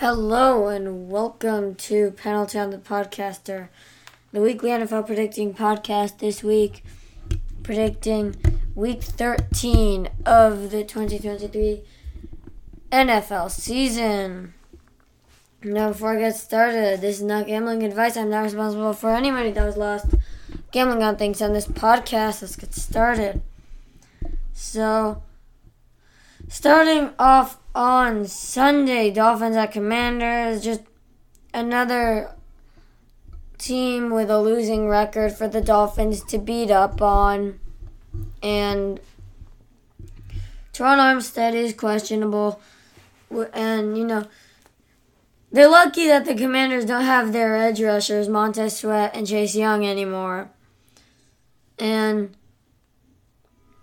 Hello and welcome to Penalty on the Podcaster, the weekly NFL predicting podcast this week, predicting week 13 of the 2023 NFL season. Now, before I get started, this is not gambling advice. I'm not responsible for any money that was lost gambling on things on this podcast. Let's get started. So, starting off on Sunday, Dolphins at Commanders. Just another team with a losing record for the Dolphins to beat up on. And Terron Armstead is questionable. And, you know, they're lucky that the Commanders don't have their edge rushers, Montez Sweat and Chase Young, anymore. And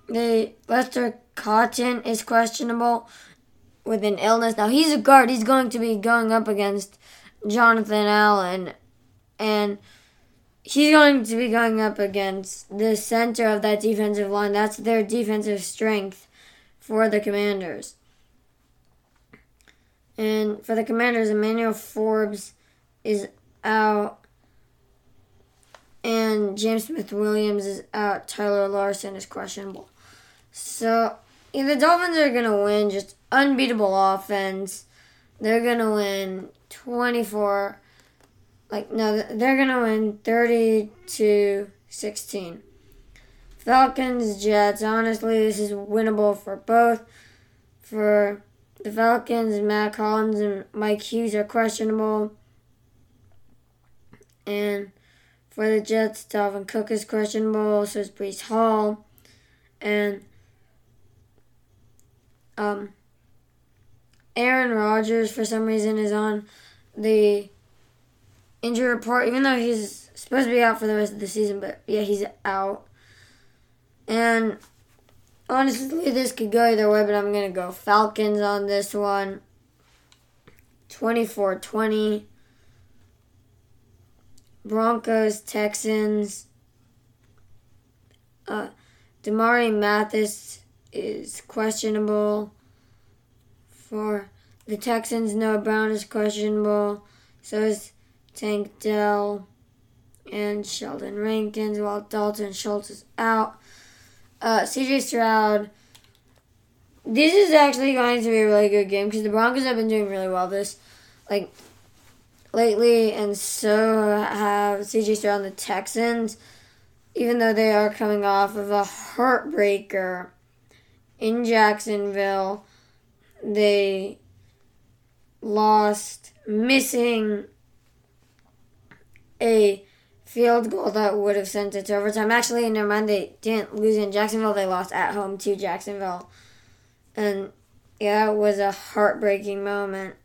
they Lester Cotton is questionable with an illness. Now he's a guard. He's going to be going up against Jonathan Allen, and he's going to be going up against the center of that defensive line. That's their defensive strength for the Commanders. And for the Commanders, Emmanuel Forbes is out. And James Smith Williams is out. Tyler Larsen is questionable. So the Dolphins are gonna win. Just unbeatable offense. They're gonna win twenty four. Like no, they're gonna win thirty to sixteen. Falcons Jets. Honestly, this is winnable for both. For the Falcons, Matt Collins and Mike Hughes are questionable. And for the Jets, Dalvin Cook is questionable. So is Breece Hall. And um, Aaron Rodgers, for some reason, is on the injury report, even though he's supposed to be out for the rest of the season. But yeah, he's out. And honestly, this could go either way, but I'm going to go Falcons on this one. 24 20. Broncos, Texans. Uh, Damarri Mathis is questionable. For the Texans, Noah Brown is questionable. So is Tank Dell and Sheldon Rankins, while Dalton Schultz is out. Uh, CJ Stroud. This is actually going to be a really good game because the Broncos have been doing really well this, like, lately, and so have CJ Stroud and the Texans, even though they are coming off of a heartbreaker in Jacksonville. They lost, missing a field goal that would have sent it to overtime. Actually, never mind, they didn't lose in Jacksonville. They lost at home to Jacksonville. And yeah, it was a heartbreaking moment.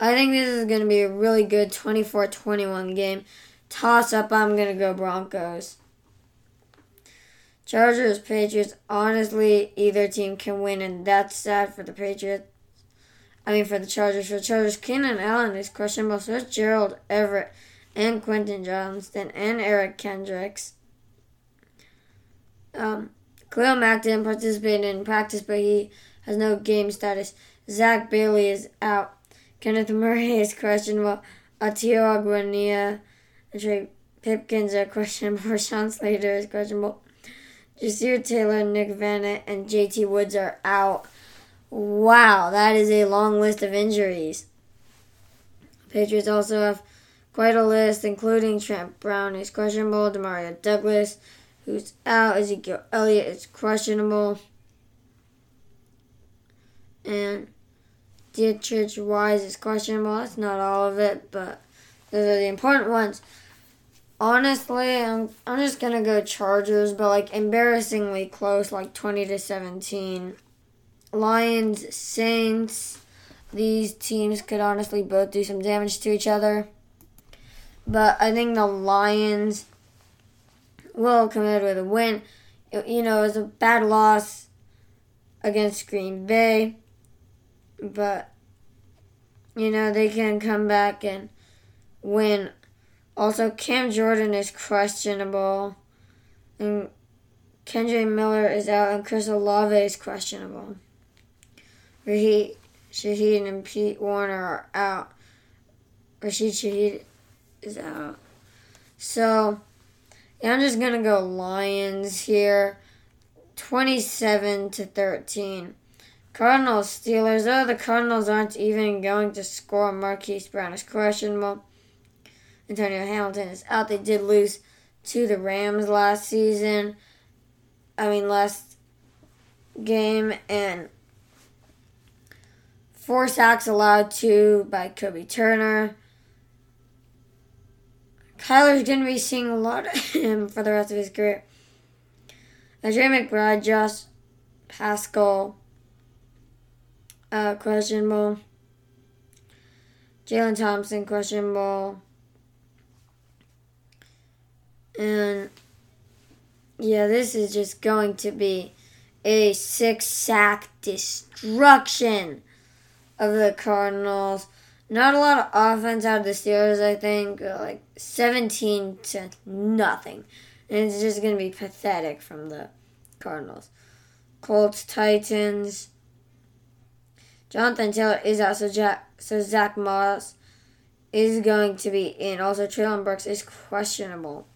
I think this is going to be a really good 24 21 game. Toss up, I'm going to go Broncos. Chargers, Patriots. Honestly, either team can win, and that's sad for the Patriots. I mean, for the Chargers. For the Chargers, Keenan Allen is questionable. So is Gerald Everett and Quentin Johnston and Eric Kendricks. Um, Khalil Mack didn't participate in practice, but he has no game status. Zach Bailey is out. Kenneth Murray is questionable. Otito Ogbonnia and Trey Pipkins are questionable. Sean Slater is questionable. Jasir Taylor, Nick Vannett, and JT Woods are out. Wow, that is a long list of injuries. Patriots also have quite a list, including Trent Brown, who's questionable, Demario Douglas, who's out, Ezekiel Elliott is questionable, and Deatrich Wise is questionable. That's not all of it, but those are the important ones. Honestly, I'm I'm just gonna go Chargers, but like embarrassingly close, like twenty to seventeen. Lions, Saints. These teams could honestly both do some damage to each other. But I think the Lions will come out with a win. You know, it was a bad loss against Green Bay. But, you know, they can come back and win also, Cam Jordan is questionable, and Kendre Miller is out, and Chris Olave is questionable. He Shaheed and Pete Werner are out. Rashid Shaheed is out. So, yeah, I'm just to go Lions here. 27 to 13. Cardinals, Steelers. Oh, the Cardinals aren't even going to score. Marquise Brown is questionable. Antonio Hamilton is out. They did lose to the Rams last season. I mean, last game. And four sacks allowed to by Kobie Turner. Kyler's going to be seeing a lot of him for the rest of his career. Trey McBride, Josh Paschal, uh, questionable. Jalen Thompson, questionable. And yeah, this is just going to be a six sack destruction of the Cardinals. Not a lot of offense out of the Steelers, I think. Like 17 to nothing. And it's just going to be pathetic from the Cardinals. Colts, Titans. Jonathan Taylor is out, so, Jack, so Zach Moss is going to be in. Also, Treylon Burks is questionable.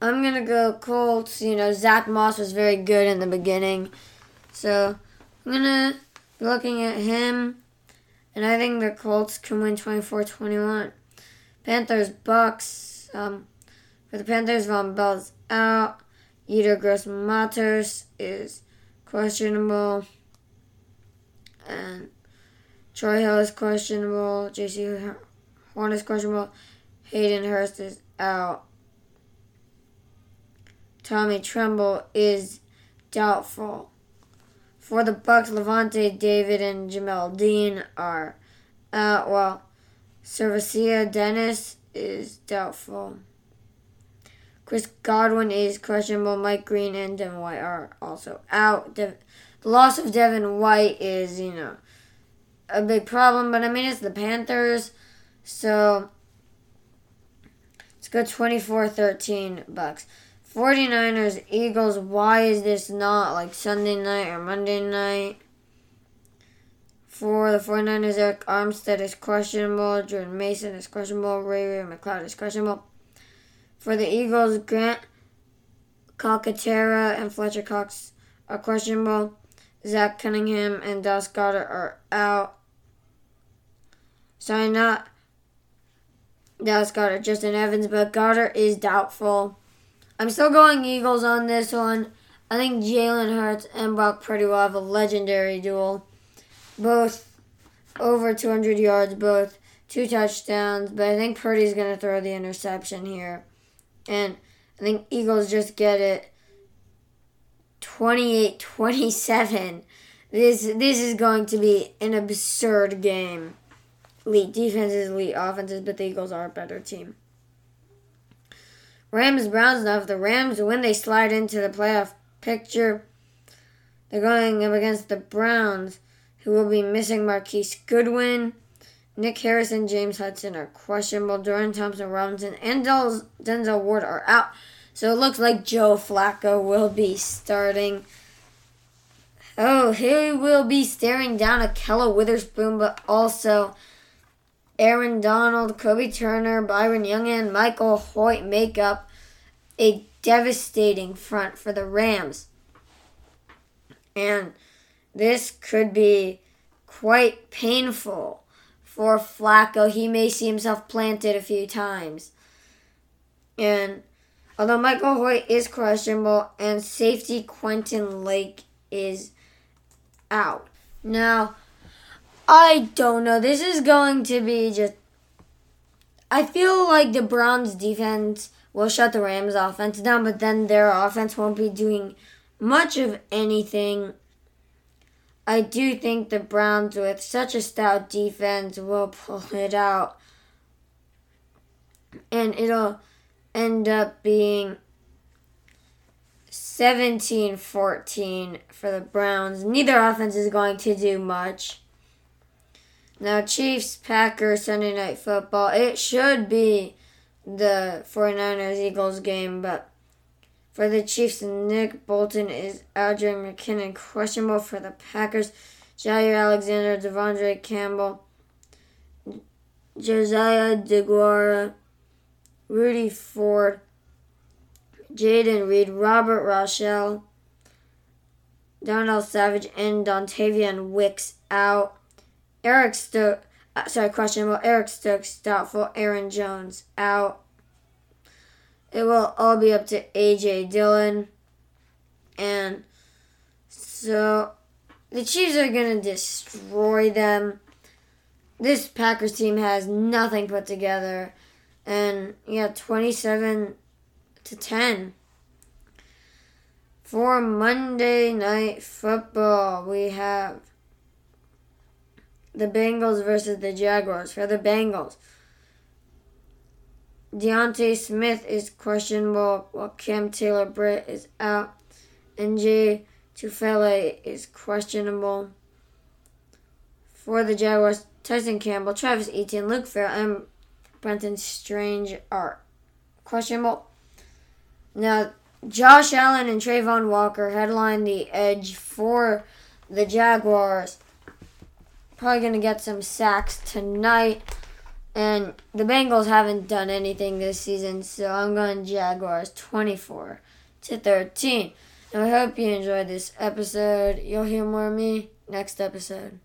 I'm to go Colts. You know, Zach Moss was very good in the beginning. So, I'm to be looking at him. And I think the Colts can win 24 21. Panthers, Bucks. Um, for the Panthers, Vonn Bell's out. Yetur Gross Matos is questionable. And Troy Hill is questionable. Jaycee Horn is questionable. Hayden Hurst is out. Tommy Tremble is doubtful. For the Bucks, Lavonte David and Jamel Dean are out. Well, SirVocea Dennis is doubtful. Chris Godwin is questionable. Mike Green and Devin White are also out. the loss of Devin White is, you know, a big problem, but I mean, it's the Panthers, so let's go 24 13 bucks. 49ers, Eagles, why is this not like Sunday night or Monday night? For the 49ers, Arik Armstead is questionable. Jordan Mason is questionable. Ray Ray McCloud is questionable. For the Eagles, Grant Calcaterra and Fletcher Cox are questionable. Zach Cunningham and Dallas Goedert are out. Sorry, not Dallas Goedert, Justin Evans, but Goedert is doubtful. I'm still going Eagles on this one. I think Jalen Hurts and Brock Purdy will have a legendary duel. Both over 200 yards, both two touchdowns, but I think Purdy's going to throw the interception here. And I think Eagles just get it 28-27. This this is going to be an absurd game. Elite defenses, elite offenses, but the Eagles are a better team. Rams Browns if the Rams win they slide into the playoff picture. They're going up against the Browns, who will be missing Marquise Goodwin. Nick Harrison, James Hudson are questionable. Dorian Thompson Robinson and Denzel Ward are out. So it looks like Joe Flacco will be starting. Oh, he will be staring down Ahkello Witherspoon, but also Aaron Donald, Kobie Turner, Byron Young, and Michael Hoyt make up a devastating front for the Rams. And this could be quite painful for Flacco. He may see himself planted a few times. And although Michael Hoyt is questionable and safety Quentin Lake is out. Now, I don't know. This is going to be just. I feel like the Browns defense will shut the Rams offense down, but then their offense won't be doing much of anything I do think the Browns, with such a stout defense, will pull it out. And it'll end up being 17 14 for the Browns. Neither offense is going to do much. Now, Chiefs, Packers, Sunday Night Football. It should be the 49ers Eagles game, but for the Chiefs, Nick Bolton is Adrian McKinnon questionable for the Packers. Jaire Alexander, De'Vondre Campbell, Josiah DeGuara, Rudy Ford, Jayden Reed, Robert Rochell, Darnell Savage, and Dontayvion Wicks out. Eric Stokes, uh, sorry, questionable. Eric Stokes doubtful. Aaron Jones out. It will all be up to AJ Dillon. And so the Chiefs are going to destroy them. This Packers team has nothing put together. And yeah, 27 to 10. For Monday Night Football, we have the Bengals versus the Jaguars. For the Bengals, D'Ante Smith is questionable while Cam Taylor Britt is out. And Jay Tufele is questionable. For the Jaguars, Tyson Campbell, Travis Etienne, Luke Farrell, and Brenton Strange are questionable. Now, Josh Allen and Travon Walker headline the edge for the Jaguars. Probably going to get some sacks tonight. And the Bengals haven't done anything this season, so I'm going Jaguars 24 to 13. And I hope you enjoyed this episode. You'll hear more of me next episode.